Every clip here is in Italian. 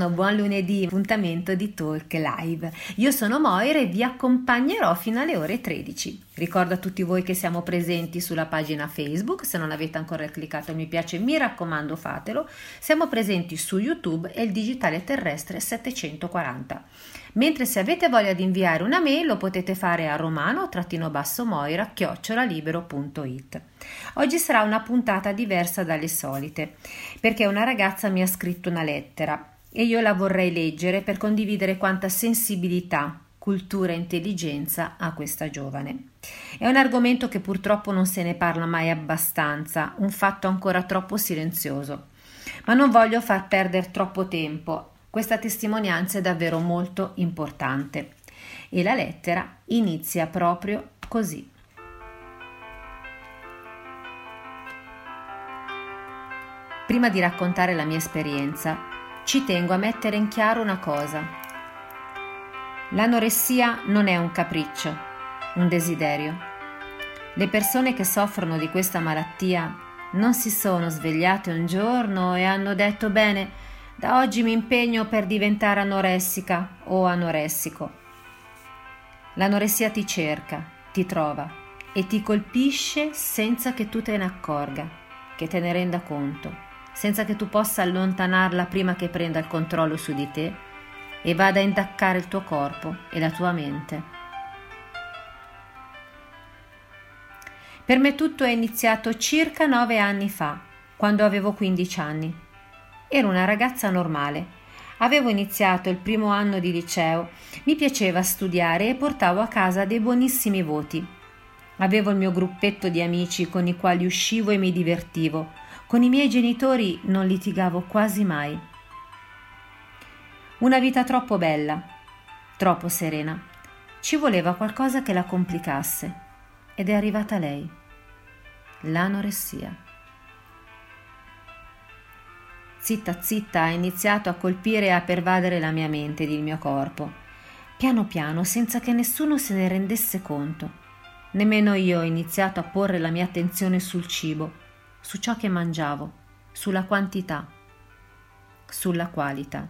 Buongiorno, buon lunedì, appuntamento di Talk Live. Io sono Moira e vi accompagnerò fino alle ore 13. Ricordo a tutti voi che siamo presenti sulla pagina Facebook, se non avete ancora cliccato mi piace mi raccomando fatelo. Siamo presenti su YouTube e il digitale terrestre 740. Mentre se avete voglia di inviare una mail lo potete fare a romano-moira chiocciolalibero.it. Oggi sarà una puntata diversa dalle solite, perché una ragazza mi ha scritto una lettera e io la vorrei leggere per condividere quanta sensibilità, cultura e intelligenza ha questa giovane. È un argomento che purtroppo non se ne parla mai abbastanza, un fatto ancora troppo silenzioso. Ma non voglio far perdere troppo tempo, questa testimonianza è davvero molto importante. E la lettera inizia proprio così. Prima di raccontare la mia esperienza, ci tengo a mettere in chiaro una cosa. L'anoressia non è un capriccio, un desiderio. Le persone che soffrono di questa malattia non si sono svegliate un giorno e hanno detto bene, da oggi mi impegno per diventare anoressica o anoressico. L'anoressia ti cerca, ti trova e ti colpisce senza che tu te ne accorga, che te ne renda conto, senza che tu possa allontanarla prima che prenda il controllo su di te e vada a intaccare il tuo corpo e la tua mente. Per me tutto è iniziato circa nove anni fa, quando avevo 15 anni. Ero una ragazza normale. Avevo iniziato il primo anno di liceo, mi piaceva studiare e portavo a casa dei buonissimi voti. Avevo il mio gruppetto di amici con i quali uscivo e mi divertivo. Con i miei genitori non litigavo quasi mai. Una vita troppo bella, troppo serena. Ci voleva qualcosa che la complicasse. Ed è arrivata lei. L'anoressia. Zitta zitta ha iniziato a colpire e a pervadere la mia mente ed il mio corpo, piano piano, senza che nessuno se ne rendesse conto. Nemmeno io ho iniziato a porre la mia attenzione sul cibo, su ciò che mangiavo, sulla quantità, sulla qualità.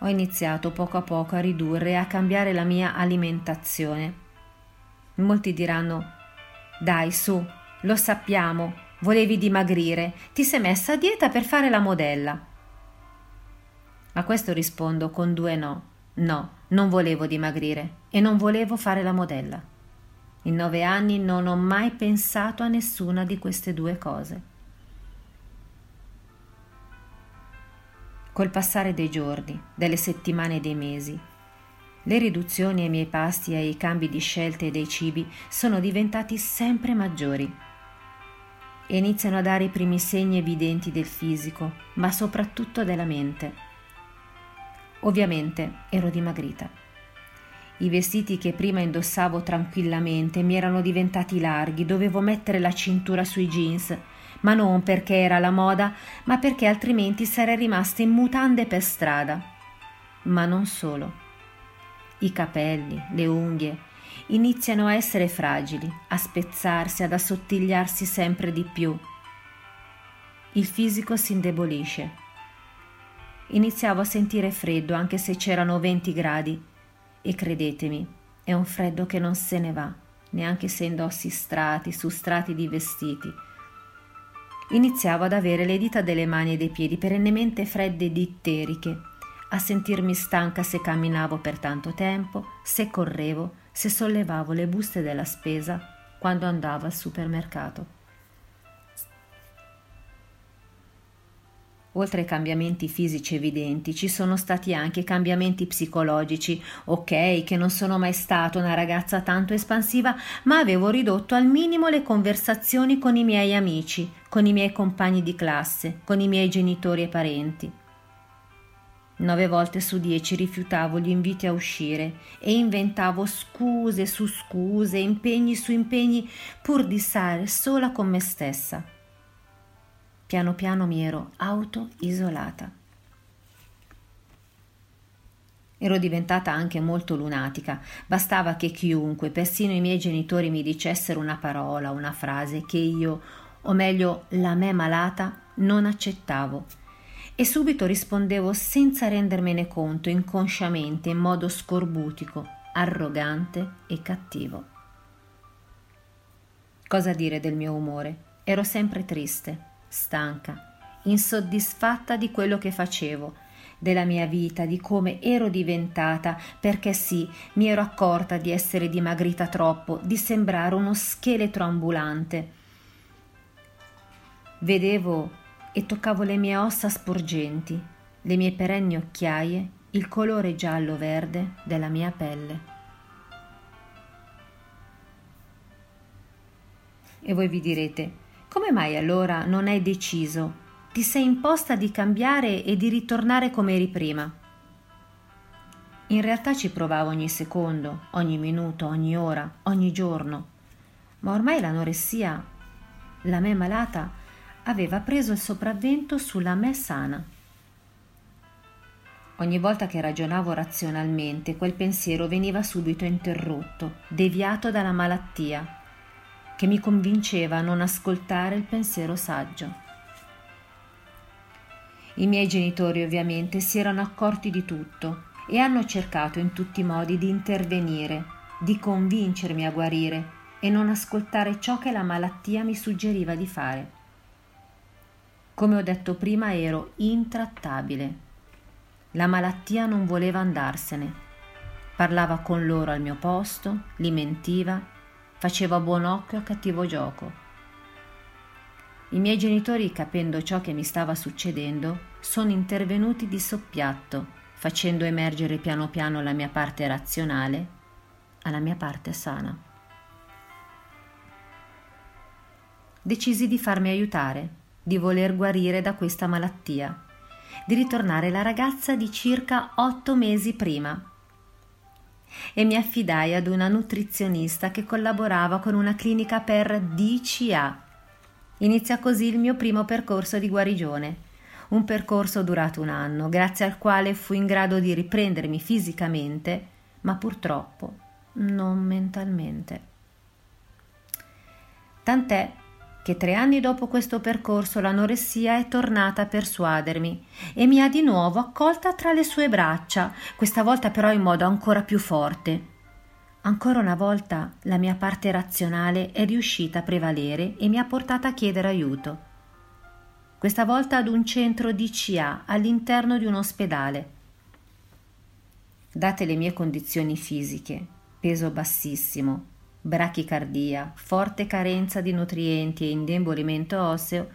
Ho iniziato poco a poco a ridurre e a cambiare la mia alimentazione. Molti diranno, dai su, lo sappiamo, volevi dimagrire, ti sei messa a dieta per fare la modella. A questo rispondo con due no. No, non volevo dimagrire e non volevo fare la modella. In nove anni non ho mai pensato a nessuna di queste due cose. Col passare dei giorni, delle settimane e dei mesi, le riduzioni ai miei pasti e ai cambi di scelte dei cibi sono diventati sempre maggiori e iniziano a dare i primi segni evidenti del fisico, ma soprattutto della mente. Ovviamente ero dimagrita. I vestiti che prima indossavo tranquillamente mi erano diventati larghi, dovevo mettere la cintura sui jeans, ma non perché era la moda, ma perché altrimenti sarei rimasta in mutande per strada. Ma non solo. I capelli, le unghie, iniziano a essere fragili, a spezzarsi, ad assottigliarsi sempre di più. Il fisico si indebolisce. Iniziavo a sentire freddo anche se c'erano 20 gradi e credetemi, è un freddo che non se ne va, neanche se indossi strati su strati di vestiti. Iniziavo ad avere le dita delle mani e dei piedi perennemente fredde ed itteriche, a sentirmi stanca se camminavo per tanto tempo, se correvo, se sollevavo le buste della spesa quando andavo al supermercato. Oltre ai cambiamenti fisici evidenti, ci sono stati anche cambiamenti psicologici. Ok, che non sono mai stata una ragazza tanto espansiva, ma avevo ridotto al minimo le conversazioni con i miei amici, con i miei compagni di classe, con i miei genitori e parenti. Nove volte su dieci rifiutavo gli inviti a uscire e inventavo scuse su scuse, impegni su impegni, pur di stare sola con me stessa. Piano piano mi ero auto-isolata. Ero diventata anche molto lunatica. Bastava che chiunque, persino i miei genitori, mi dicessero una parola, una frase che io, o meglio la me malata, non accettavo. E subito rispondevo senza rendermene conto, inconsciamente, in modo scorbutico, arrogante e cattivo. Cosa dire del mio umore? Ero sempre triste stanca, insoddisfatta di quello che facevo, della mia vita, di come ero diventata, perché sì, mi ero accorta di essere dimagrita troppo, di sembrare uno scheletro ambulante. Vedevo e toccavo le mie ossa sporgenti, le mie perenni occhiaie, il colore giallo-verde della mia pelle. E voi vi direte, come mai allora non hai deciso? Ti sei imposta di cambiare e di ritornare come eri prima? In realtà ci provavo ogni secondo, ogni minuto, ogni ora, ogni giorno. Ma ormai l'anoressia, la me malata, aveva preso il sopravvento sulla me sana. Ogni volta che ragionavo razionalmente, quel pensiero veniva subito interrotto, deviato dalla malattia che mi convinceva a non ascoltare il pensiero saggio. I miei genitori ovviamente si erano accorti di tutto e hanno cercato in tutti i modi di intervenire, di convincermi a guarire e non ascoltare ciò che la malattia mi suggeriva di fare. Come ho detto prima ero intrattabile. La malattia non voleva andarsene. Parlava con loro al mio posto, li mentiva faceva buon occhio a cattivo gioco. I miei genitori, capendo ciò che mi stava succedendo, sono intervenuti di soppiatto, facendo emergere piano piano la mia parte razionale alla mia parte sana. Decisi di farmi aiutare, di voler guarire da questa malattia, di ritornare la ragazza di circa otto mesi prima e mi affidai ad una nutrizionista che collaborava con una clinica per DCA. Inizia così il mio primo percorso di guarigione, un percorso durato un anno, grazie al quale fui in grado di riprendermi fisicamente, ma purtroppo non mentalmente. Tant'è che tre anni dopo questo percorso l'anoressia è tornata a persuadermi e mi ha di nuovo accolta tra le sue braccia, questa volta però in modo ancora più forte. Ancora una volta la mia parte razionale è riuscita a prevalere e mi ha portata a chiedere aiuto. Questa volta ad un centro DCA all'interno di un ospedale. Date le mie condizioni fisiche, peso bassissimo, brachicardia, forte carenza di nutrienti e indebolimento osseo,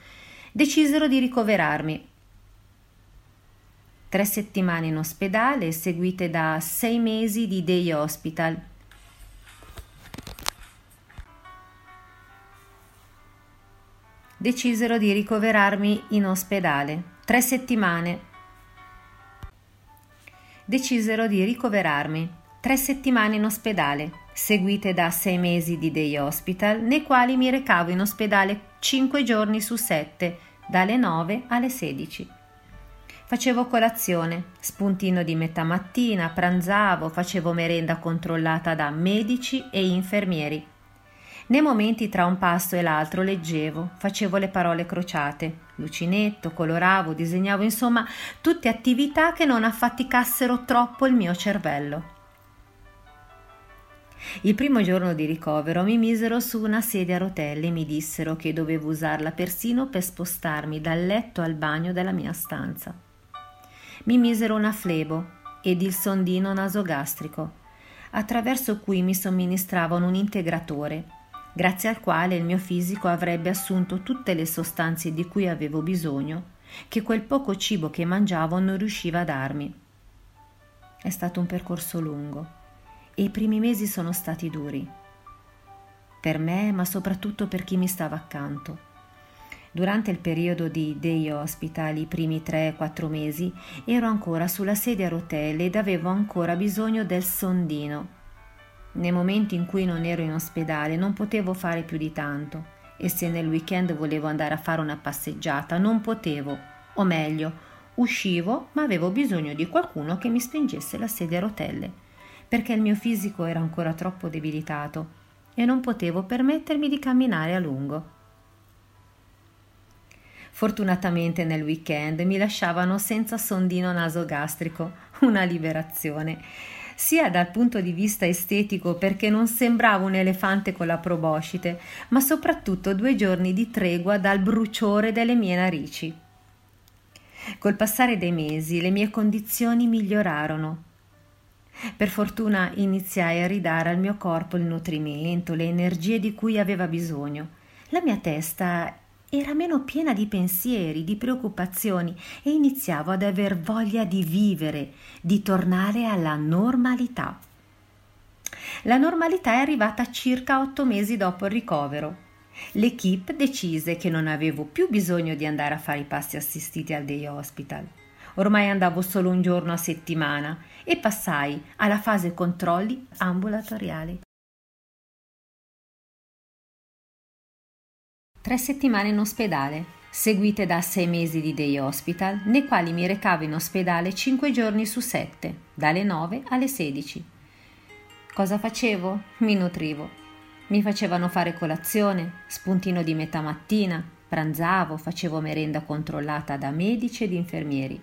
decisero di ricoverarmi. Tre settimane in ospedale seguite da sei mesi di day hospital. Decisero di ricoverarmi in ospedale. Tre settimane. Decisero di ricoverarmi. Tre settimane in ospedale seguite da sei mesi di day hospital, nei quali mi recavo in ospedale cinque giorni su sette, dalle 9 alle 16. Facevo colazione, spuntino di metà mattina, pranzavo, facevo merenda controllata da medici e infermieri. Nei momenti tra un pasto e l'altro leggevo, facevo le parole crociate, lucinetto, coloravo, disegnavo, insomma, tutte attività che non affaticassero troppo il mio cervello. Il primo giorno di ricovero mi misero su una sedia a rotelle e mi dissero che dovevo usarla persino per spostarmi dal letto al bagno della mia stanza. Mi misero una flebo ed il sondino nasogastrico, attraverso cui mi somministravano un integratore, grazie al quale il mio fisico avrebbe assunto tutte le sostanze di cui avevo bisogno che quel poco cibo che mangiavo non riusciva a darmi. È stato un percorso lungo i primi mesi sono stati duri. Per me, ma soprattutto per chi mi stava accanto. Durante il periodo di day hospital, i primi 3-4 mesi, ero ancora sulla sedia a rotelle ed avevo ancora bisogno del sondino. Nei momenti in cui non ero in ospedale non potevo fare più di tanto e se nel weekend volevo andare a fare una passeggiata non potevo, o meglio, uscivo ma avevo bisogno di qualcuno che mi spingesse la sedia a rotelle, perché il mio fisico era ancora troppo debilitato e non potevo permettermi di camminare a lungo. Fortunatamente nel weekend mi lasciavano senza sondino nasogastrico, una liberazione, sia dal punto di vista estetico perché non sembravo un elefante con la proboscite, ma soprattutto due giorni di tregua dal bruciore delle mie narici. Col passare dei mesi le mie condizioni migliorarono. Per fortuna iniziai a ridare al mio corpo il nutrimento, le energie di cui aveva bisogno. La mia testa era meno piena di pensieri, di preoccupazioni e iniziavo ad aver voglia di vivere, di tornare alla normalità. La normalità è arrivata circa otto mesi dopo il ricovero. L'equipe decise che non avevo più bisogno di andare a fare i passi assistiti al day hospital. Ormai andavo solo un giorno a settimana e passai alla fase controlli ambulatoriali. Tre settimane in ospedale, seguite da sei mesi di day hospital, nei quali mi recavo in ospedale cinque giorni su sette, dalle 9 alle 16. Cosa facevo? Mi nutrivo. Mi facevano fare colazione, spuntino di metà mattina, pranzavo, facevo merenda controllata da medici ed infermieri.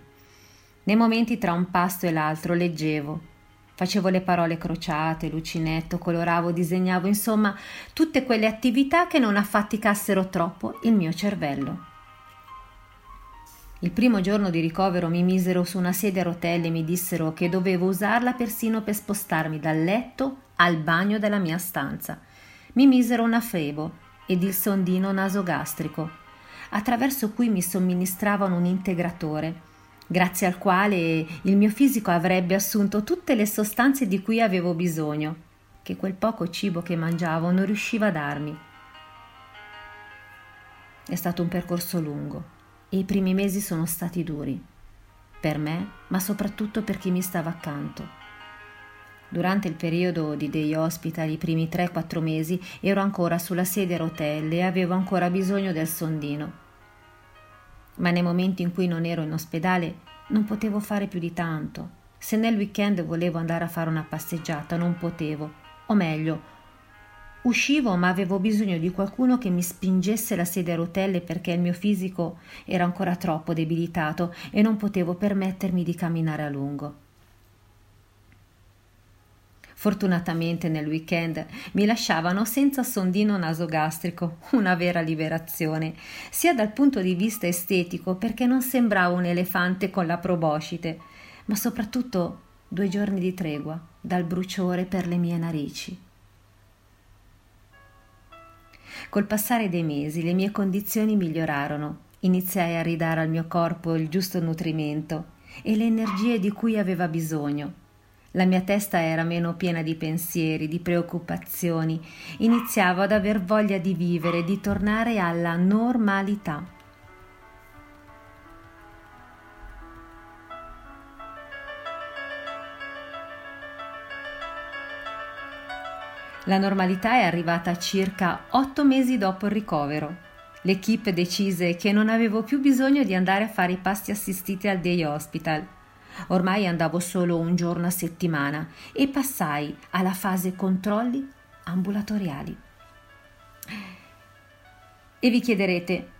Nei momenti tra un pasto e l'altro leggevo, Facevo le parole crociate, l'uncinetto, coloravo, disegnavo, insomma, tutte quelle attività che non affaticassero troppo il mio cervello. Il primo giorno di ricovero mi misero su una sedia a rotelle e mi dissero che dovevo usarla persino per spostarmi dal letto al bagno della mia stanza. Mi misero una febo ed il sondino nasogastrico, attraverso cui mi somministravano un integratore grazie al quale il mio fisico avrebbe assunto tutte le sostanze di cui avevo bisogno, che quel poco cibo che mangiavo non riusciva a darmi. È stato un percorso lungo e i primi mesi sono stati duri, per me, ma soprattutto per chi mi stava accanto. Durante il periodo di day hospital, i primi 3-4 mesi, ero ancora sulla sedia a rotelle e avevo ancora bisogno del sondino ma nei momenti in cui non ero in ospedale non potevo fare più di tanto. Se nel weekend volevo andare a fare una passeggiata non potevo, o meglio, uscivo ma avevo bisogno di qualcuno che mi spingesse la sedia a rotelle perché il mio fisico era ancora troppo debilitato e non potevo permettermi di camminare a lungo. Fortunatamente nel weekend mi lasciavano senza sondino nasogastrico, una vera liberazione, sia dal punto di vista estetico perché non sembravo un elefante con la proboscite, ma soprattutto due giorni di tregua dal bruciore per le mie narici. Col passare dei mesi le mie condizioni migliorarono, iniziai a ridare al mio corpo il giusto nutrimento e le energie di cui aveva bisogno la mia testa era meno piena di pensieri, di preoccupazioni. Iniziavo ad aver voglia di vivere, di tornare alla normalità. La normalità è arrivata circa otto mesi dopo il ricovero. L'equipe decise che non avevo più bisogno di andare a fare i pasti assistiti al day hospital Ormai andavo solo un giorno a settimana e passai alla fase controlli ambulatoriali. E vi chiederete,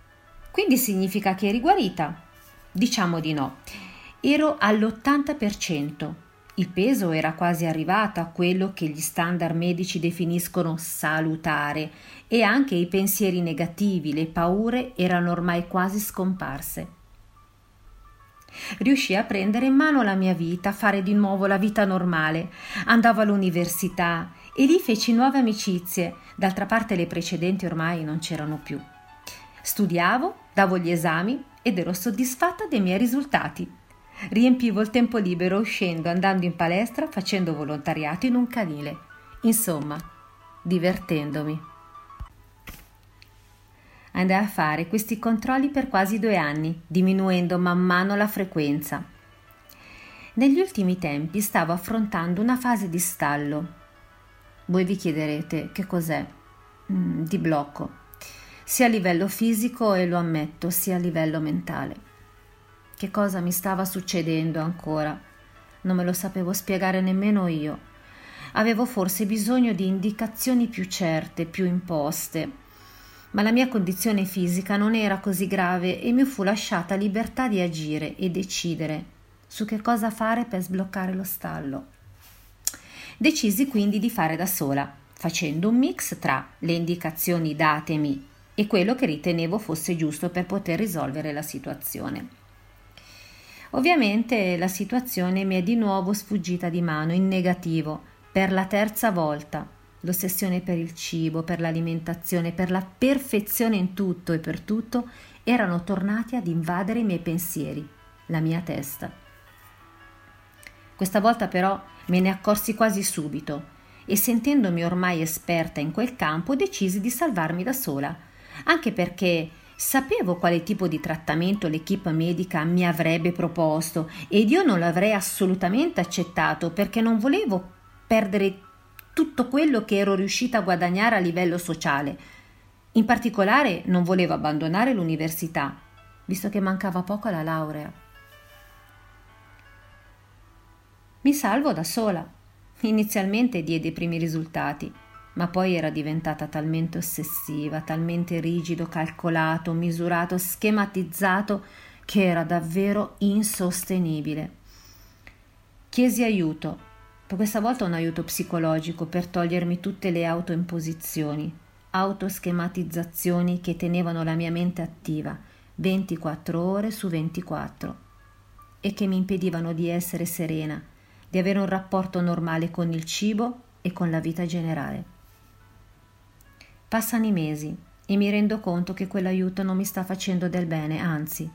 quindi significa che eri guarita? Diciamo di no. Ero all'80%. Il peso era quasi arrivato a quello che gli standard medici definiscono salutare e anche i pensieri negativi, le paure erano ormai quasi scomparse. Riuscii a prendere in mano la mia vita, a fare di nuovo la vita normale. Andavo all'università e lì feci nuove amicizie, d'altra parte le precedenti ormai non c'erano più. Studiavo, davo gli esami ed ero soddisfatta dei miei risultati. Riempivo il tempo libero uscendo, andando in palestra, facendo volontariato in un canile. Insomma, divertendomi. Andai a fare questi controlli per quasi due anni, diminuendo man mano la frequenza. Negli ultimi tempi stavo affrontando una fase di stallo. Voi vi chiederete che cos'è? Mm, di blocco, sia a livello fisico e lo ammetto, sia a livello mentale. Che cosa mi stava succedendo ancora? Non me lo sapevo spiegare nemmeno io. Avevo forse bisogno di indicazioni più certe, più imposte ma la mia condizione fisica non era così grave e mi fu lasciata libertà di agire e decidere su che cosa fare per sbloccare lo stallo. Decisi quindi di fare da sola, facendo un mix tra le indicazioni datemi e quello che ritenevo fosse giusto per poter risolvere la situazione. Ovviamente la situazione mi è di nuovo sfuggita di mano in negativo per la terza volta l'ossessione per il cibo, per l'alimentazione, per la perfezione in tutto e per tutto, erano tornati ad invadere i miei pensieri, la mia testa. Questa volta però me ne accorsi quasi subito e sentendomi ormai esperta in quel campo decisi di salvarmi da sola, anche perché sapevo quale tipo di trattamento l'equipe medica mi avrebbe proposto ed io non l'avrei assolutamente accettato perché non volevo perdere tutto quello che ero riuscita a guadagnare a livello sociale. In particolare non volevo abbandonare l'università, visto che mancava poco alla laurea. Mi salvo da sola. Inizialmente diede i primi risultati, ma poi era diventata talmente ossessiva, talmente rigido, calcolato, misurato, schematizzato, che era davvero insostenibile. Chiesi aiuto questa volta un aiuto psicologico per togliermi tutte le autoimposizioni, autoschematizzazioni che tenevano la mia mente attiva 24 ore su 24 e che mi impedivano di essere serena, di avere un rapporto normale con il cibo e con la vita generale. Passano i mesi e mi rendo conto che quell'aiuto non mi sta facendo del bene, anzi,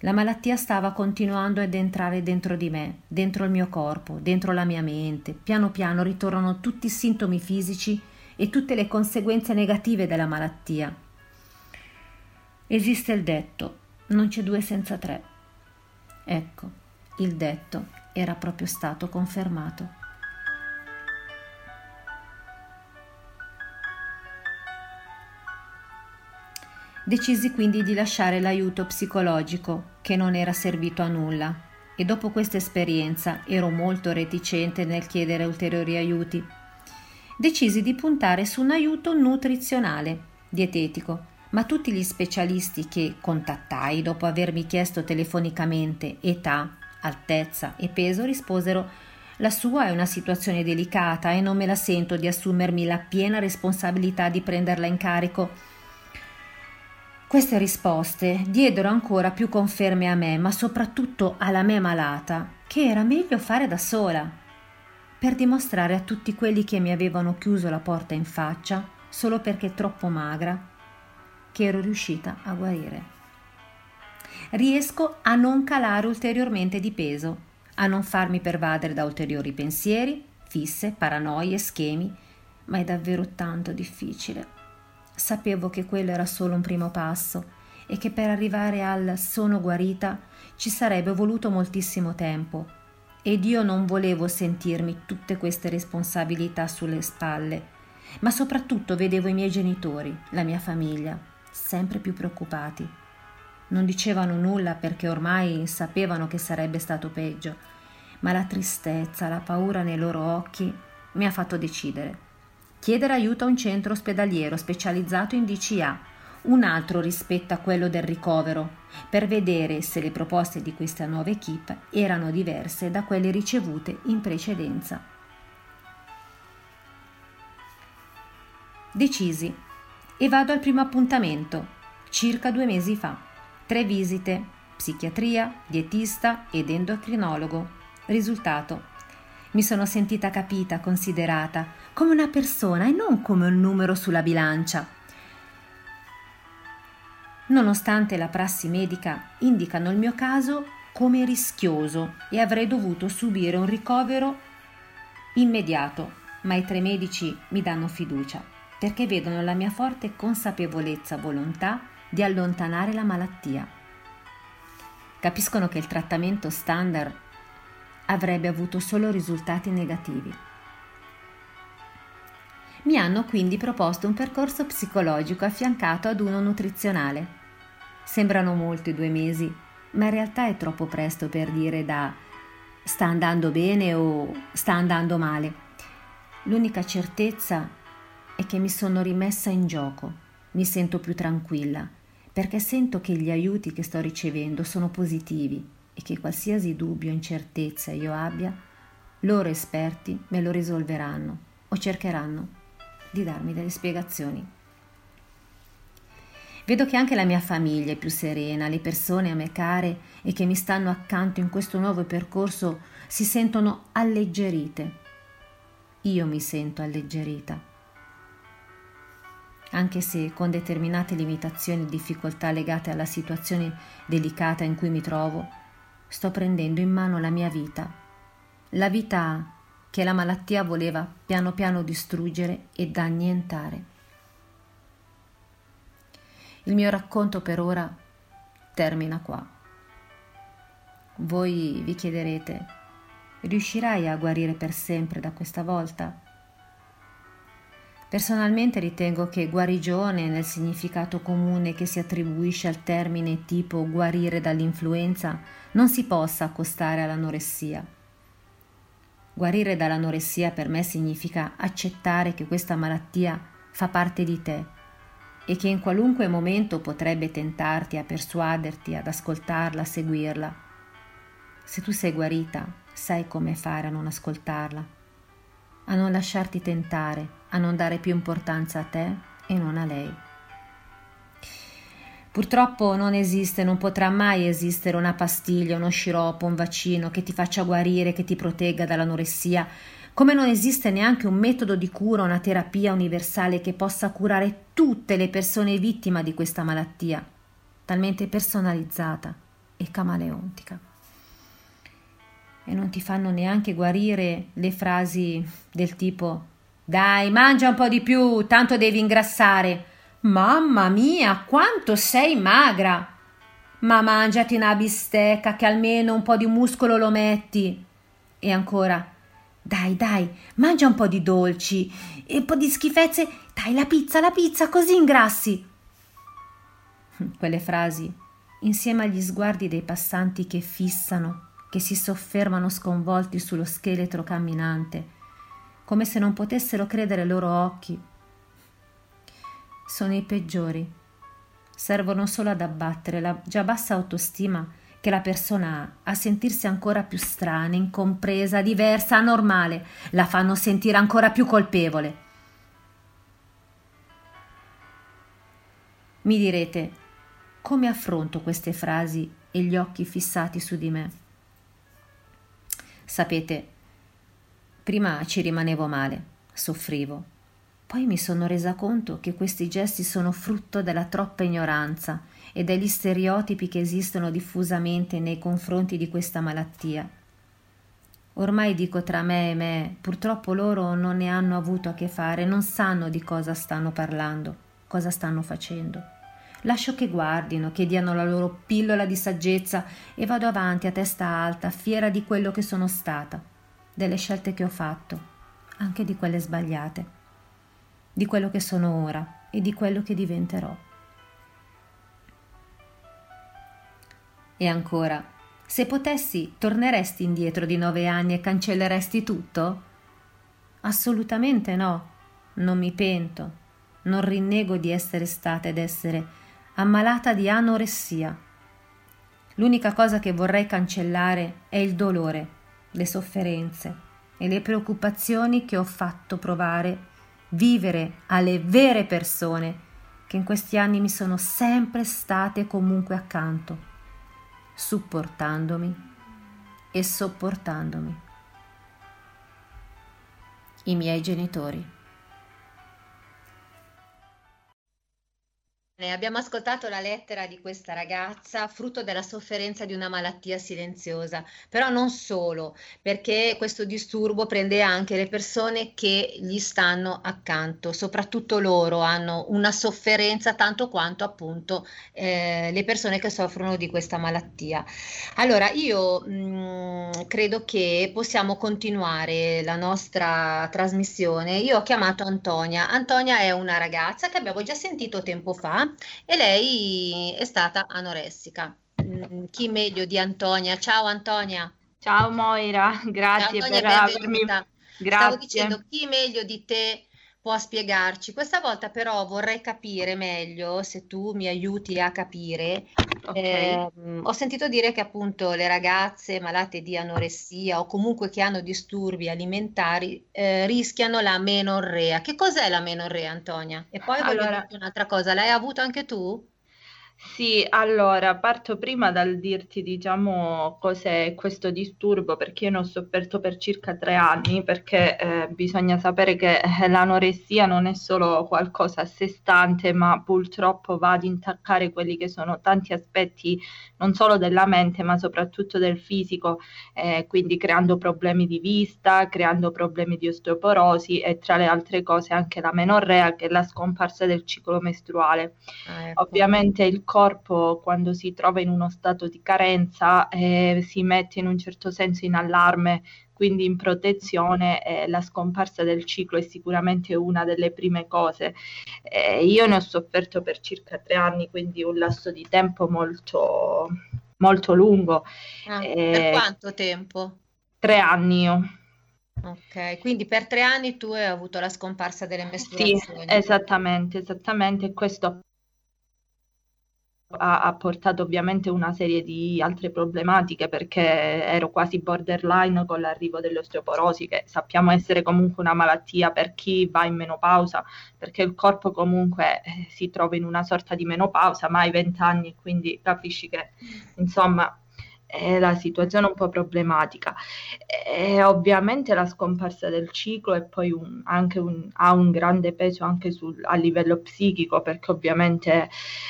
la malattia stava continuando ad entrare dentro di me, dentro il mio corpo, dentro la mia mente. Piano piano ritornano tutti i sintomi fisici e tutte le conseguenze negative della malattia. Esiste il detto, non c'è due senza tre. Ecco, il detto era proprio stato confermato. Decisi quindi di lasciare l'aiuto psicologico, che non era servito a nulla, e dopo questa esperienza ero molto reticente nel chiedere ulteriori aiuti. Decisi di puntare su un aiuto nutrizionale, dietetico, ma tutti gli specialisti che contattai dopo avermi chiesto telefonicamente età, altezza e peso risposero la sua è una situazione delicata e non me la sento di assumermi la piena responsabilità di prenderla in carico queste risposte diedero ancora più conferme a me, ma soprattutto alla me malata, che era meglio fare da sola, per dimostrare a tutti quelli che mi avevano chiuso la porta in faccia solo perché troppo magra, che ero riuscita a guarire. Riesco a non calare ulteriormente di peso, a non farmi pervadere da ulteriori pensieri, fisse, paranoie, schemi, ma è davvero tanto difficile. Sapevo che quello era solo un primo passo e che per arrivare al sono guarita ci sarebbe voluto moltissimo tempo ed io non volevo sentirmi tutte queste responsabilità sulle spalle, ma soprattutto vedevo i miei genitori, la mia famiglia, sempre più preoccupati. Non dicevano nulla perché ormai sapevano che sarebbe stato peggio, ma la tristezza, la paura nei loro occhi mi ha fatto decidere chiedere aiuto a un centro ospedaliero specializzato in DCA, un altro rispetto a quello del ricovero, per vedere se le proposte di questa nuova equipe erano diverse da quelle ricevute in precedenza. Decisi e vado al primo appuntamento, circa due mesi fa. Tre visite, psichiatria, dietista ed endocrinologo. Risultato mi sono sentita capita, considerata, come una persona e non come un numero sulla bilancia. nonostante la prassi medica indicano il mio caso come rischioso e avrei dovuto subire un ricovero immediato, ma i tre medici mi danno fiducia perché vedono la mia forte consapevolezza, volontà di allontanare la malattia. Capiscono che il trattamento standard avrebbe avuto solo risultati negativi. Mi hanno quindi proposto un percorso psicologico affiancato ad uno nutrizionale. Sembrano molti due mesi, ma in realtà è troppo presto per dire da sta andando bene o sta andando male. L'unica certezza è che mi sono rimessa in gioco, mi sento più tranquilla, perché sento che gli aiuti che sto ricevendo sono positivi e che qualsiasi dubbio o incertezza io abbia, loro esperti me lo risolveranno o cercheranno di darmi delle spiegazioni. Vedo che anche la mia famiglia è più serena, le persone a me care e che mi stanno accanto in questo nuovo percorso si sentono alleggerite. Io mi sento alleggerita. Anche se con determinate limitazioni e difficoltà legate alla situazione delicata in cui mi trovo, sto prendendo in mano la mia vita. La vita che la malattia voleva piano piano distruggere ed annientare. Il mio racconto per ora termina qua. Voi vi chiederete, riuscirai a guarire per sempre da questa volta? Personalmente ritengo che guarigione, nel significato comune che si attribuisce al termine tipo guarire dall'influenza, non si possa accostare all'anoressia. Guarire dall'anoressia per me significa accettare che questa malattia fa parte di te e che in qualunque momento potrebbe tentarti a persuaderti ad ascoltarla, a seguirla. Se tu sei guarita, sai come fare a non ascoltarla, a non lasciarti tentare, a non dare più importanza a te e non a lei. Purtroppo non esiste, non potrà mai esistere una pastiglia, uno sciroppo, un vaccino che ti faccia guarire, che ti protegga dall'anoressia, come non esiste neanche un metodo di cura, una terapia universale che possa curare tutte le persone vittime di questa malattia, talmente personalizzata e camaleontica. E non ti fanno neanche guarire le frasi del tipo Dai, mangia un po' di più, tanto devi ingrassare Mamma mia, quanto sei magra! Ma mangiati una bistecca che almeno un po' di muscolo lo metti. E ancora, dai, dai, mangia un po' di dolci e un po' di schifezze. Dai, la pizza, la pizza, così ingrassi. Quelle frasi, insieme agli sguardi dei passanti che fissano, che si soffermano sconvolti sullo scheletro camminante, come se non potessero credere ai loro occhi sono i peggiori. Servono solo ad abbattere la già bassa autostima che la persona ha, a sentirsi ancora più strana, incompresa, diversa, anormale, la fanno sentire ancora più colpevole. Mi direte, come affronto queste frasi e gli occhi fissati su di me? Sapete, prima ci rimanevo male, soffrivo poi mi sono resa conto che questi gesti sono frutto della troppa ignoranza e degli stereotipi che esistono diffusamente nei confronti di questa malattia. Ormai dico tra me e me, purtroppo loro non ne hanno avuto a che fare, non sanno di cosa stanno parlando, cosa stanno facendo. Lascio che guardino, che diano la loro pillola di saggezza e vado avanti a testa alta, fiera di quello che sono stata, delle scelte che ho fatto, anche di quelle sbagliate di quello che sono ora e di quello che diventerò. E ancora, se potessi, torneresti indietro di nove anni e cancelleresti tutto? Assolutamente no, non mi pento, non rinnego di essere stata ed essere ammalata di anoressia. L'unica cosa che vorrei cancellare è il dolore, le sofferenze e le preoccupazioni che ho fatto provare vivere alle vere persone che in questi anni mi sono sempre state comunque accanto, supportandomi e sopportandomi. I miei genitori. Abbiamo ascoltato la lettera di questa ragazza, frutto della sofferenza di una malattia silenziosa, però non solo, perché questo disturbo prende anche le persone che gli stanno accanto, soprattutto loro hanno una sofferenza tanto quanto appunto eh, le persone che soffrono di questa malattia. Allora, io mh, credo che possiamo continuare la nostra trasmissione. Io ho chiamato Antonia. Antonia è una ragazza che abbiamo già sentito tempo fa e lei è stata anoressica. Mm, Chi meglio di Antonia? Ciao Antonia. Ciao Moira, Ciao grazie Antonia, per avermi. benvenuta. Stavo Grazie. dicendo chi meglio di te può spiegarci. Questa volta però vorrei capire meglio, se tu mi aiuti a capire. Ok. Ehm, ho sentito dire che appunto le ragazze malate di anoressia o comunque che hanno disturbi alimentari eh, rischiano la menorrea. Che cos'è la menorrea, Antonia? E poi voglio Allora, un'altra cosa, l'hai avuto anche tu? Sì, allora parto prima dal dirti, diciamo, cos'è questo disturbo, perché io ne ho sofferto per circa tre anni, perché eh, bisogna sapere che eh, l'anoressia non è solo qualcosa a sé stante, ma purtroppo va ad intaccare quelli che sono tanti aspetti non solo della mente, ma soprattutto del fisico, eh, quindi creando problemi di vista, creando problemi di osteoporosi e tra le altre cose anche la menorrea, che è la scomparsa del ciclo mestruale. Ah, ecco. Ovviamente il corpo quando si trova in uno stato di carenza eh, si mette in un certo senso in allarme, quindi in protezione, eh, la scomparsa del ciclo è sicuramente una delle prime cose. Eh, io ne ho sofferto per circa tre anni, quindi un lasso di tempo molto, molto lungo. Ah, per Eh, quanto tempo? tre anni io. Ok, quindi per tre anni tu hai avuto la scomparsa delle Sì, mestruazioni. esattamente, esattamente. E questo ha, ha portato ovviamente una serie di altre problematiche perché ero quasi borderline con l'arrivo dell'osteoporosi, che sappiamo essere comunque una malattia per chi va in menopausa, perché il corpo comunque eh, si trova in una sorta di menopausa, ma ai 20 anni, quindi capisci che insomma è la situazione un po' problematica. E ovviamente la scomparsa del ciclo e poi un- anche un- ha un grande peso anche sul- a livello psichico perché ovviamente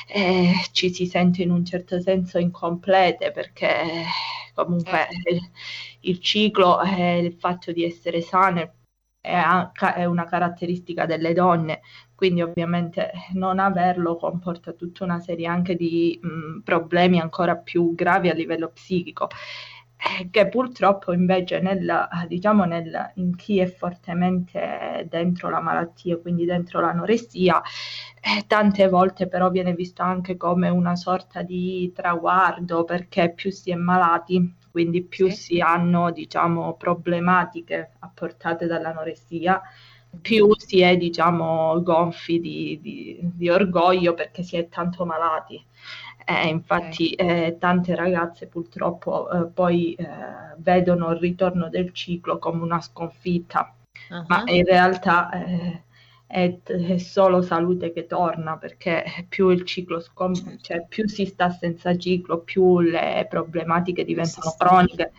eh, ci si sente in un certo senso incomplete perché eh, comunque Certo. il, il ciclo e il fatto di essere sane è, una caratteristica delle donne, quindi ovviamente non averlo comporta tutta una serie anche di mh, problemi ancora più gravi a livello psichico, eh, che purtroppo invece nel, diciamo nel, in chi è fortemente dentro la malattia, quindi dentro l'anoressia, eh, tante volte però viene visto anche come una sorta di traguardo, perché più si è malati, quindi più si hanno, diciamo, problematiche apportate dall'anoressia, più si è, diciamo, gonfi di, di- di orgoglio perché si è tanto malati. Eh, infatti, eh, tante ragazze purtroppo eh, poi eh, vedono il ritorno del ciclo come una sconfitta, ma Ah, in realtà eh, è, è solo salute che torna perché più il ciclo scom- certo. cioè più si sta senza ciclo, più le problematiche diventano croniche.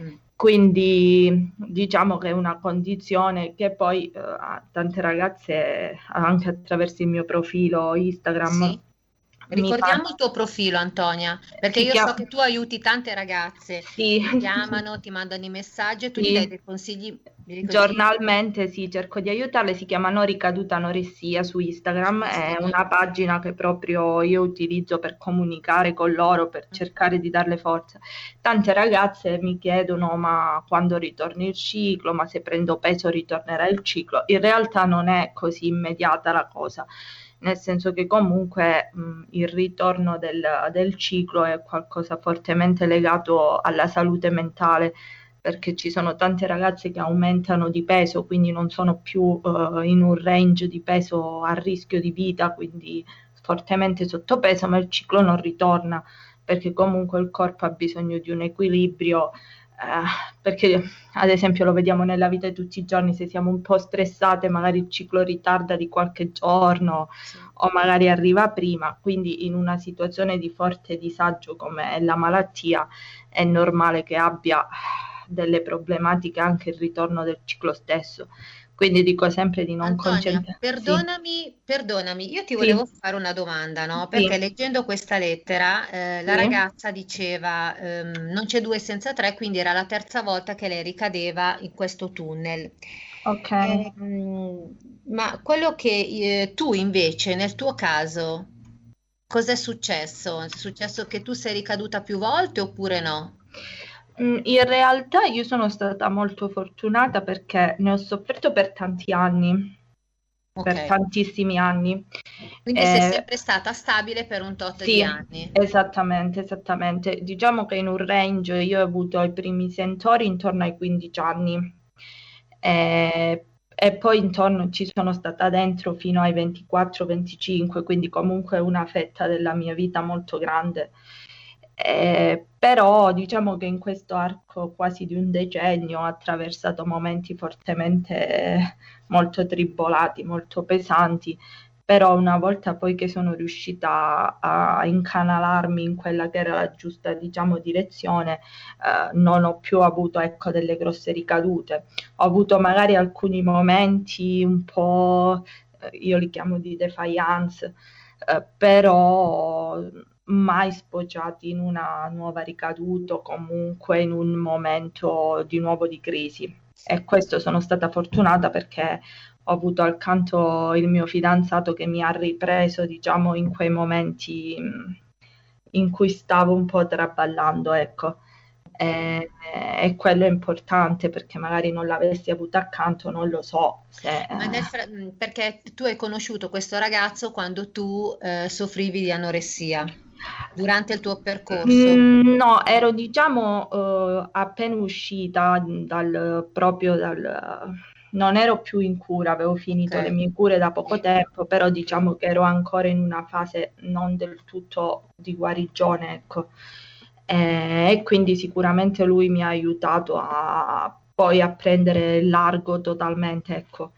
Mm. Quindi diciamo che è una condizione che poi eh, tante ragazze, anche attraverso il mio profilo Instagram, Sì. Ricordiamo il tuo profilo, Antonia, perché io so che tu aiuti tante ragazze, Sì, ti chiamano, ti mandano i messaggi e tu gli dai sì. dei consigli, Giornalmente sì, cerco di aiutarle, si chiama Non Ricaduta Anoressia su Instagram, è una pagina che proprio io utilizzo per comunicare con loro, per cercare di darle forza. Tante ragazze mi chiedono ma quando ritorni il ciclo, ma se prendo peso ritornerà il ciclo. In realtà non è così immediata la cosa, nel senso che comunque mh, il ritorno del, del ciclo è qualcosa fortemente legato alla salute mentale perché ci sono tante ragazze che aumentano di peso, quindi non sono più eh, in un range di peso a rischio di vita, quindi fortemente sottopeso, ma il ciclo non ritorna perché comunque il corpo ha bisogno di un equilibrio. Eh, perché ad esempio lo vediamo nella vita di tutti i giorni, se siamo un po' stressate, magari il ciclo ritarda di qualche giorno Sì. o magari arriva prima, quindi in una situazione di forte disagio come è la malattia è normale che abbia delle problematiche anche il ritorno del ciclo stesso. Quindi dico sempre di non Antonia, concentrarsi. perdonami, perdonami, io ti Sì, volevo fare una domanda, no? Perché sì, leggendo questa lettera, eh, la sì, ragazza diceva ehm, non c'è due senza tre, quindi era la terza volta che lei ricadeva in questo tunnel. ok. Ehm, ma quello che eh, tu invece, nel tuo caso, cosa è successo? È successo che tu sei ricaduta più volte oppure no? Mm, In realtà io sono stata molto fortunata perché ne ho sofferto per tanti anni, per Ok, tantissimi anni. quindi sei Eh, sempre stata stabile per un tot di sì, anni. esattamente, esattamente. Diciamo che in un range io ho avuto i primi sentori intorno ai 15 anni e, e poi intorno ci sono stata dentro fino ai 24-25, quindi comunque una fetta della mia vita molto grande. Eh, però diciamo che in questo arco quasi di un decennio ho attraversato momenti fortemente eh, molto tribolati, molto pesanti, però una volta poi che sono riuscita a incanalarmi in quella che era la giusta, diciamo, direzione, eh, non ho più avuto, ecco, delle grosse ricadute. Ho avuto magari alcuni momenti un po', eh, io li chiamo di defiance, eh, però mai sfociati in una nuova ricaduta o comunque in un momento di nuovo di crisi. E questo sono stata fortunata perché ho avuto accanto il mio fidanzato che mi ha ripreso, diciamo, in quei momenti mh, in cui stavo un po' traballando, ecco. E, e quello è importante perché magari non l'avessi avuto accanto, non lo so se... Nel fra- mh, perché tu hai conosciuto questo ragazzo quando tu eh, soffrivi di anoressia durante il tuo percorso. Mm, No, ero diciamo eh, appena uscita dal proprio dal non ero più in cura, avevo finito le Ok, mie cure da poco tempo, però diciamo che ero ancora in una fase non del tutto di guarigione, ecco. Eh, E quindi sicuramente lui mi ha aiutato a poi a prendere largo totalmente, ecco.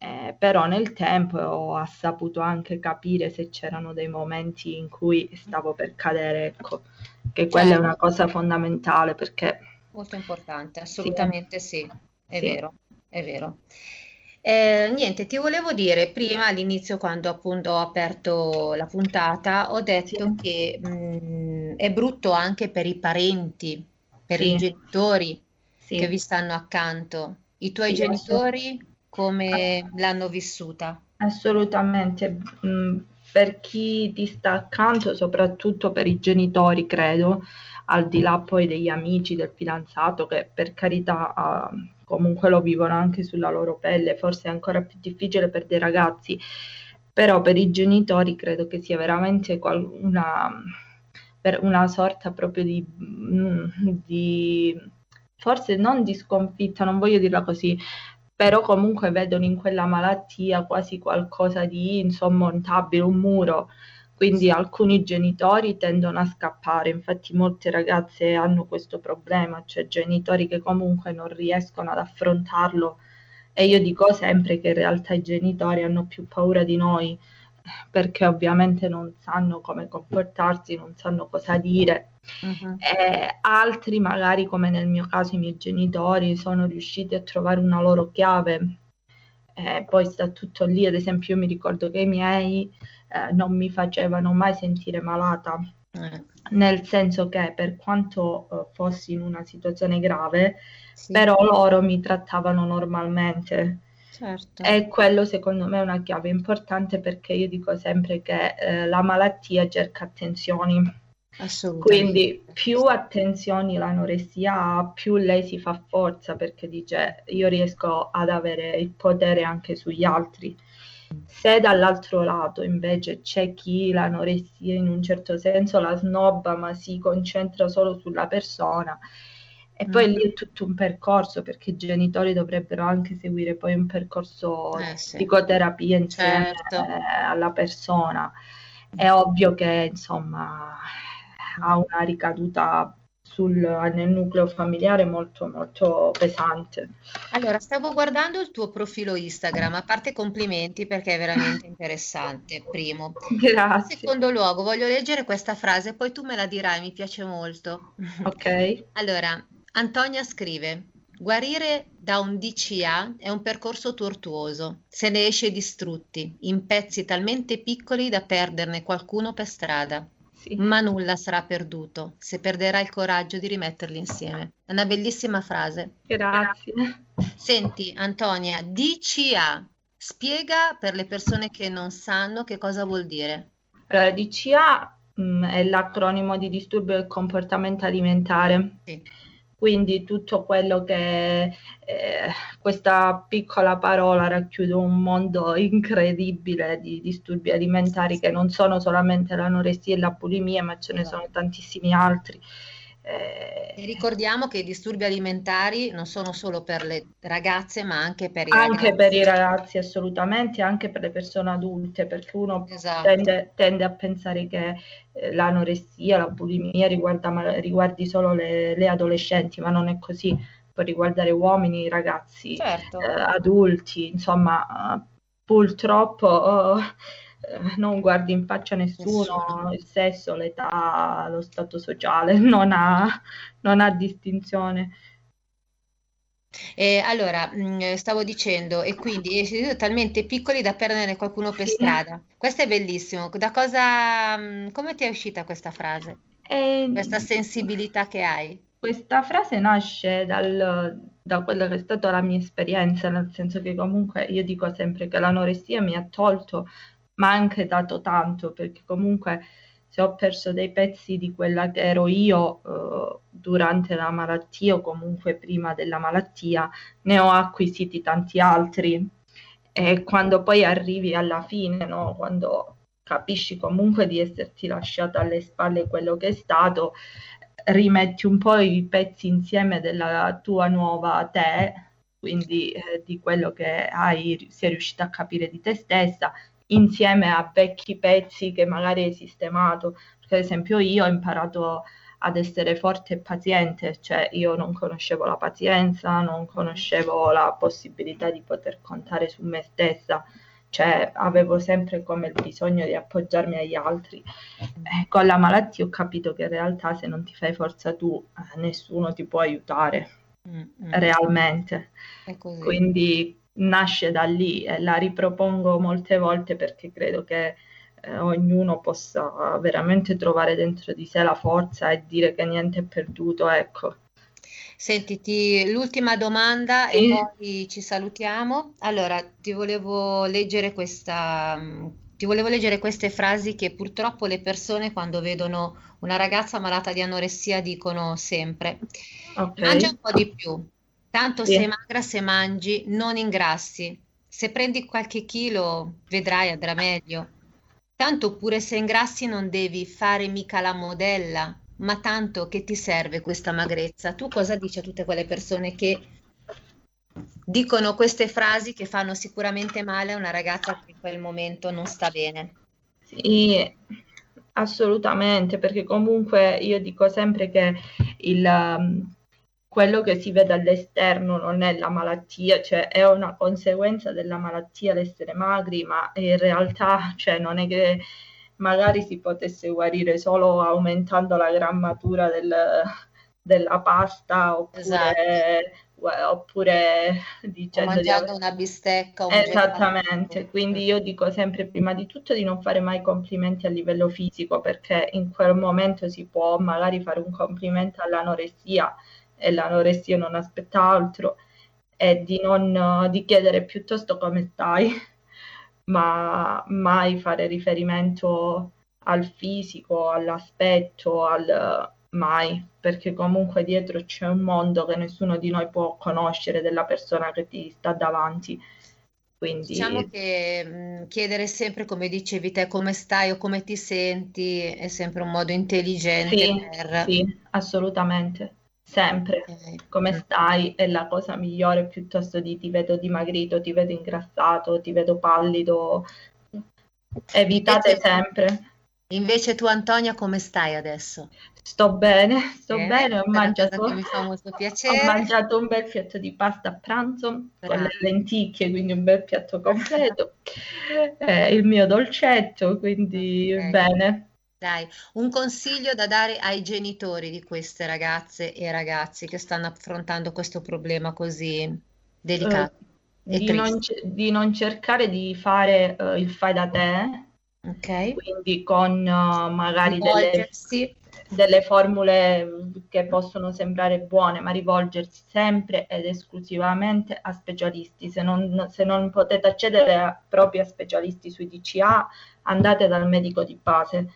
Eh, però nel tempo ho saputo anche capire se c'erano dei momenti in cui stavo per cadere, ecco, che quella è certo, una cosa fondamentale perché molto importante, sì, assolutamente sì, è sì, vero, è vero. Eh, niente, ti volevo dire, prima all'inizio quando appunto ho aperto la puntata, ho sì, detto che mh, è brutto anche per i parenti, per i sì, genitori che sì, vi stanno accanto. I tuoi sì, genitori come l'hanno vissuta? assolutamente. Mm, Per chi ti sta accanto, soprattutto per i genitori, credo, al di là poi degli amici, del fidanzato, che per carità, ah, comunque lo vivono anche sulla loro pelle, forse è ancora più difficile per dei ragazzi, però per i genitori credo che sia veramente una, per una sorta proprio di, mm, di, forse non di sconfitta, non voglio dirla così, però comunque vedono in quella malattia quasi qualcosa di insormontabile, un muro. Quindi alcuni genitori tendono a scappare, infatti molte ragazze hanno questo problema, cioè genitori che comunque non riescono ad affrontarlo. E io dico sempre che in realtà i genitori hanno più paura di noi perché ovviamente non sanno come comportarsi, non sanno cosa dire. E altri, magari come nel mio caso i miei genitori, sono riusciti a trovare una loro chiave. Eh, poi sta tutto lì, ad esempio, io mi ricordo che i miei eh, non mi facevano mai sentire malata, Eh, nel senso che per quanto eh, fossi in una situazione grave, sì, però loro mi trattavano normalmente. Certo, E quello secondo me è una chiave importante perché io dico sempre che eh, la malattia cerca attenzioni. assolutamente. Quindi più attenzioni l'anoressia ha, più lei si fa forza perché dice io riesco ad avere il potere anche sugli altri. Se dall'altro lato invece c'è chi l'anoressia in un certo senso la snobba, ma si concentra solo sulla persona, e poi Mm. lì è tutto un percorso perché i genitori dovrebbero anche seguire poi un percorso Eh di sì, psicoterapia insieme certo. eh, alla persona. È ovvio che insomma ha una ricaduta sul, nel nucleo familiare molto molto pesante. Allora, stavo guardando il tuo profilo Instagram, a parte complimenti perché è veramente interessante, primo. In Grazie. secondo luogo, voglio leggere questa frase, poi tu me la dirai, mi piace molto. Ok, Allora, Antonia scrive, Guarire da un DCA è un percorso tortuoso, se ne esce distrutti, in pezzi talmente piccoli da perderne qualcuno per strada. Sì. Ma nulla sarà perduto se perderai il coraggio di rimetterli insieme. È una bellissima frase. Grazie. Senti, Antonia, DCA, spiega per le persone che non sanno che cosa vuol dire. Allora, DCA, mh, è l'acronimo di disturbo del comportamento alimentare. Sì. Quindi tutto quello che eh, questa piccola parola racchiude un mondo incredibile di disturbi alimentari che non sono solamente l'anoressia e la bulimia, ma ce ne sono tantissimi altri. Eh, E ricordiamo che i disturbi alimentari non sono solo per le ragazze, ma anche per i Anche ragazzi. per i ragazzi, assolutamente, anche per le persone adulte, perché uno Esatto. tende, tende a pensare che eh, l'anoressia, la bulimia riguarda, ma- riguardi solo le, le adolescenti, ma non è così, può riguardare uomini, ragazzi, Certo. eh, adulti, insomma, purtroppo eh, non guardi in faccia nessuno, Nessuno. il sesso, l'età, lo stato sociale, non ha, non ha distinzione. E allora, mh, stavo dicendo, e quindi siete talmente piccoli da perdere qualcuno per Sì. strada. Questo è bellissimo. Da cosa, mh, come ti è uscita questa frase? E Questa sensibilità che hai? questa frase nasce dal- da quella che è stata la mia esperienza, nel senso che comunque io dico sempre che l'anoressia mi ha tolto, ma anche dato tanto, perché comunque se ho perso dei pezzi di quella che ero io eh, durante la malattia o comunque prima della malattia, ne ho acquisiti tanti altri. E quando poi arrivi alla fine, no? Quando capisci comunque di esserti lasciato alle spalle quello che è stato, rimetti un po' i pezzi insieme della tua nuova te, quindi eh, di quello che hai, sei riuscita a capire di te stessa, insieme a vecchi pezzi che magari hai sistemato. Perché ad esempio io ho imparato ad essere forte e paziente, cioè io non conoscevo la pazienza, non conoscevo la possibilità di poter contare su me stessa, cioè avevo sempre come il bisogno di appoggiarmi agli altri. Eh, con la malattia ho capito che in realtà se non ti fai forza tu, eh, nessuno ti può aiutare Mm, mm. realmente. Quindi nasce da lì e la ripropongo molte volte perché credo che eh, ognuno possa veramente trovare dentro di sé la forza e dire che niente è perduto, ecco. Sentiti, l'ultima domanda e Sì. poi ci salutiamo. Allora, ti volevo leggere questa, ti volevo leggere queste frasi che purtroppo le persone quando vedono una ragazza malata di anoressia dicono sempre: Ok. Mangia un po' di più, tanto Sì. sei magra se mangi, non ingrassi. Se prendi qualche chilo, vedrai andrà meglio. Tanto pure se ingrassi non devi fare mica la modella, ma tanto che ti serve questa magrezza? Tu cosa dici a tutte quelle persone che dicono queste frasi che fanno sicuramente male a una ragazza che in quel momento non sta bene? Sì, assolutamente, perché comunque io dico sempre che il, quello che si vede all'esterno non è la malattia, cioè è una conseguenza della malattia l'essere magri, ma in realtà cioè, non è che magari si potesse guarire solo aumentando la grammatura del- della pasta oppure, oppure O dicendo di mangiando aver- una bistecca un Esattamente, quindi io dico sempre prima di tutto di non fare mai complimenti a livello fisico perché in quel momento si può magari fare un complimento all'anoressia e l'anoressia non aspetta altro e di non di chiedere piuttosto come stai, ma mai fare riferimento al fisico, all'aspetto, al mai, perché comunque dietro c'è un mondo che nessuno di noi può conoscere della persona che ti sta davanti. Quindi Diciamo che mh, chiedere sempre, come dicevi te, come stai o come ti senti è sempre un modo intelligente sì, per... sì, assolutamente, sempre. Come stai è la cosa migliore piuttosto di ti vedo dimagrito, ti vedo ingrassato, ti vedo pallido. Evitate Invece, sempre. invece tu, Antonia, come stai adesso? Sto bene, sto Eh, bene, ho mangiato, ho mangiato un bel piatto di pasta a pranzo con Brava. le lenticchie, quindi un bel piatto completo. Eh, il mio dolcetto, quindi Ok. bene. Dai, un consiglio da dare ai genitori di queste ragazze e ragazzi che stanno affrontando questo problema così delicato e di non, di non cercare di fare eh, il fai da te, Ok? quindi con eh, magari delle, delle formule che possono sembrare buone, ma rivolgersi sempre ed esclusivamente a specialisti. Se non, se non potete accedere a- proprio a specialisti sui DCA, andate dal medico di base,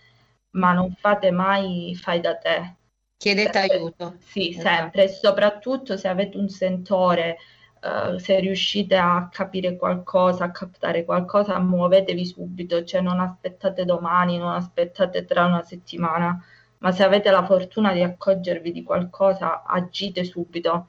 ma non fate mai fai da te. Chiedete Sempre- aiuto. Sì, Esatto. sempre, e soprattutto se avete un sentore, eh, se riuscite a capire qualcosa, a captare qualcosa, muovetevi subito, cioè non aspettate domani, non aspettate tra una settimana, ma se avete la fortuna di accorgervi di qualcosa, agite subito.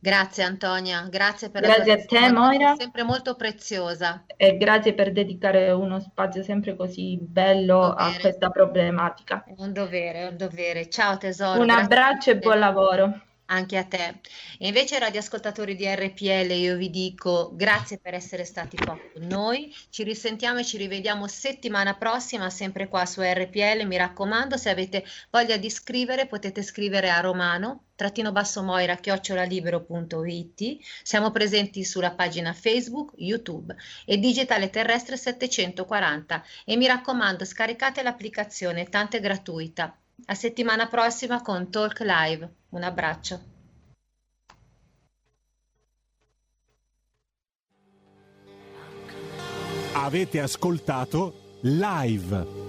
Grazie Antonia, grazie per la tua Grazie a te, Moira, sempre molto preziosa. e grazie per dedicare uno spazio sempre così bello a questa problematica. È un dovere, è un dovere. Ciao tesoro, Un grazie abbraccio e buon lavoro. Anche a te. E invece, radioascoltatori di RPL, io vi dico grazie per essere stati qua con noi. Ci risentiamo e ci rivediamo settimana prossima, sempre qua su RPL. Mi raccomando, se avete voglia di scrivere, potete scrivere a romano trattino basso moira chiocciolalibero.it. Siamo presenti sulla pagina Facebook, YouTube e Digitale Terrestre 740. E mi raccomando, scaricate l'applicazione, tanto è gratuita. A settimana prossima con Talk Live. Un abbraccio. Avete ascoltato live